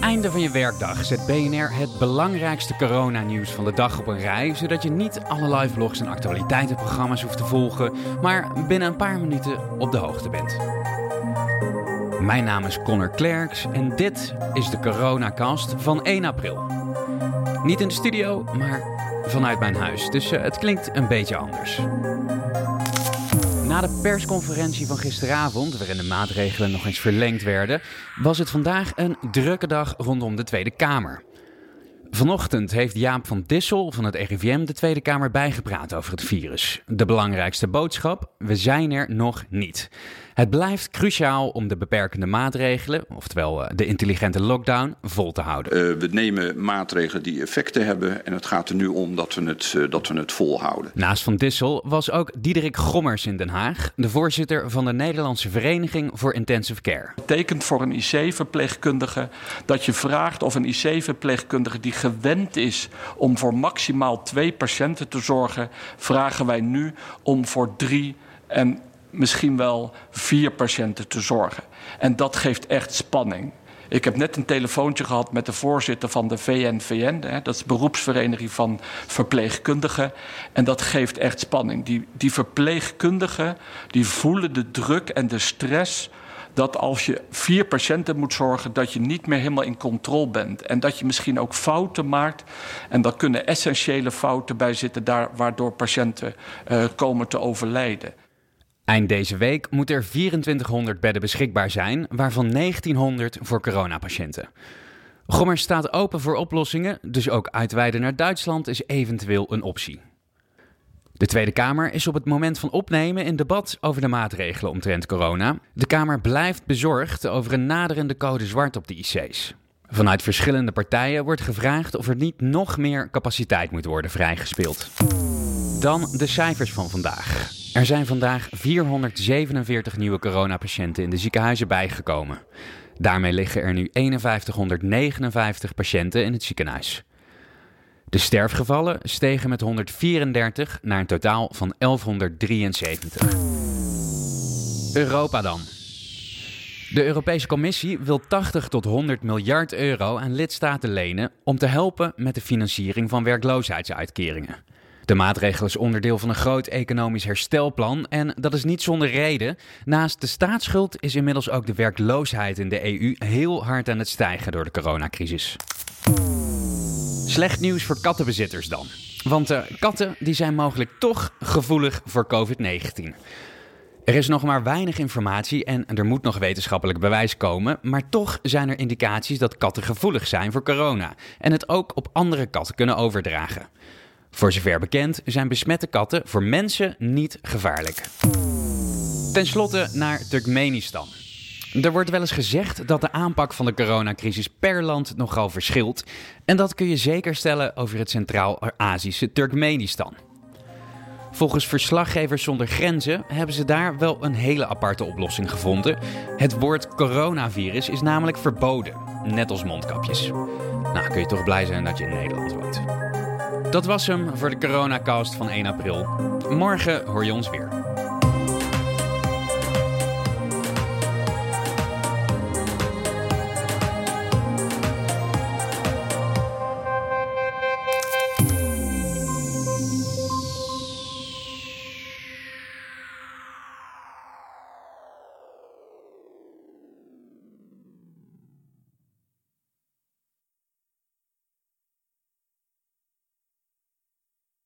einde van je werkdag zet BNR het belangrijkste coronanieuws van de dag op een rij, zodat je niet alle live vlogs en actualiteitenprogramma's hoeft te volgen, maar binnen een paar minuten op de hoogte bent. Mijn naam is Connor Klerks en dit is de Coronacast van 1 april. Niet in de studio, maar vanuit mijn huis, dus uh, het klinkt een beetje anders. Na de persconferentie van gisteravond, waarin de maatregelen nog eens verlengd werden, was het vandaag een drukke dag rondom de Tweede Kamer. Vanochtend heeft Jaap van Dissel van het RIVM de Tweede Kamer bijgepraat over het virus. De belangrijkste boodschap: we zijn er nog niet. Het blijft cruciaal om de beperkende maatregelen, oftewel eh, de intelligente lockdown, vol te houden. Uh, we nemen maatregelen die effecten hebben en het gaat er nu om dat we het, uh, dat we het volhouden. Naast Van Dissel was ook Diederik Gommers in Den Haag, de voorzitter van de Nederlandse Vereniging voor Intensive Care. Het betekent voor een IC-verpleegkundige dat je vraagt of een IC-verpleegkundige die gewend is om voor maximaal twee patiënten te zorgen, vragen wij nu om voor drie en misschien wel vier patiënten te zorgen. En dat geeft echt spanning. Ik heb net een telefoontje gehad met de voorzitter van de VNVN, dat is de beroepsvereniging van verpleegkundigen. En dat geeft echt spanning. Die, die verpleegkundigen die voelen de druk en de stress dat als je vier patiënten moet zorgen, dat je niet meer helemaal in controle bent. En dat je misschien ook fouten maakt. En daar kunnen essentiële fouten bij zitten, daar, waardoor patiënten uh, komen te overlijden. Eind deze week moeten er 2400 bedden beschikbaar zijn, waarvan 1900 voor coronapatiënten. Gommer staat open voor oplossingen, dus ook uitweiden naar Duitsland is eventueel een optie. De Tweede Kamer is op het moment van opnemen in debat over de maatregelen omtrent corona. De Kamer blijft bezorgd over een naderende code zwart op de IC's. Vanuit verschillende partijen wordt gevraagd of er niet nog meer capaciteit moet worden vrijgespeeld. Dan de cijfers van vandaag. Er zijn vandaag 447 nieuwe coronapatiënten in de ziekenhuizen bijgekomen. Daarmee liggen er nu 5159 patiënten in het ziekenhuis. De sterfgevallen stegen met 134 naar een totaal van 1173. Europa dan. De Europese Commissie wil 80 tot 100 miljard euro aan lidstaten lenen om te helpen met de financiering van werkloosheidsuitkeringen. De maatregel is onderdeel van een groot economisch herstelplan en dat is niet zonder reden. Naast de staatsschuld is inmiddels ook de werkloosheid in de EU heel hard aan het stijgen door de coronacrisis. Slecht nieuws voor kattenbezitters dan. Want uh, katten die zijn mogelijk toch gevoelig voor COVID-19. Er is nog maar weinig informatie en er moet nog wetenschappelijk bewijs komen, maar toch zijn er indicaties dat katten gevoelig zijn voor corona en het ook op andere katten kunnen overdragen. Voor zover bekend zijn besmette katten voor mensen niet gevaarlijk. Ten slotte naar Turkmenistan. Er wordt wel eens gezegd dat de aanpak van de coronacrisis per land nogal verschilt. En dat kun je zeker stellen over het Centraal-Azische Turkmenistan. Volgens verslaggevers zonder grenzen hebben ze daar wel een hele aparte oplossing gevonden. Het woord coronavirus is namelijk verboden, net als mondkapjes. Nou, kun je toch blij zijn dat je in Nederland woont. Dat was hem voor de coronacast van 1 april. Morgen hoor je ons weer.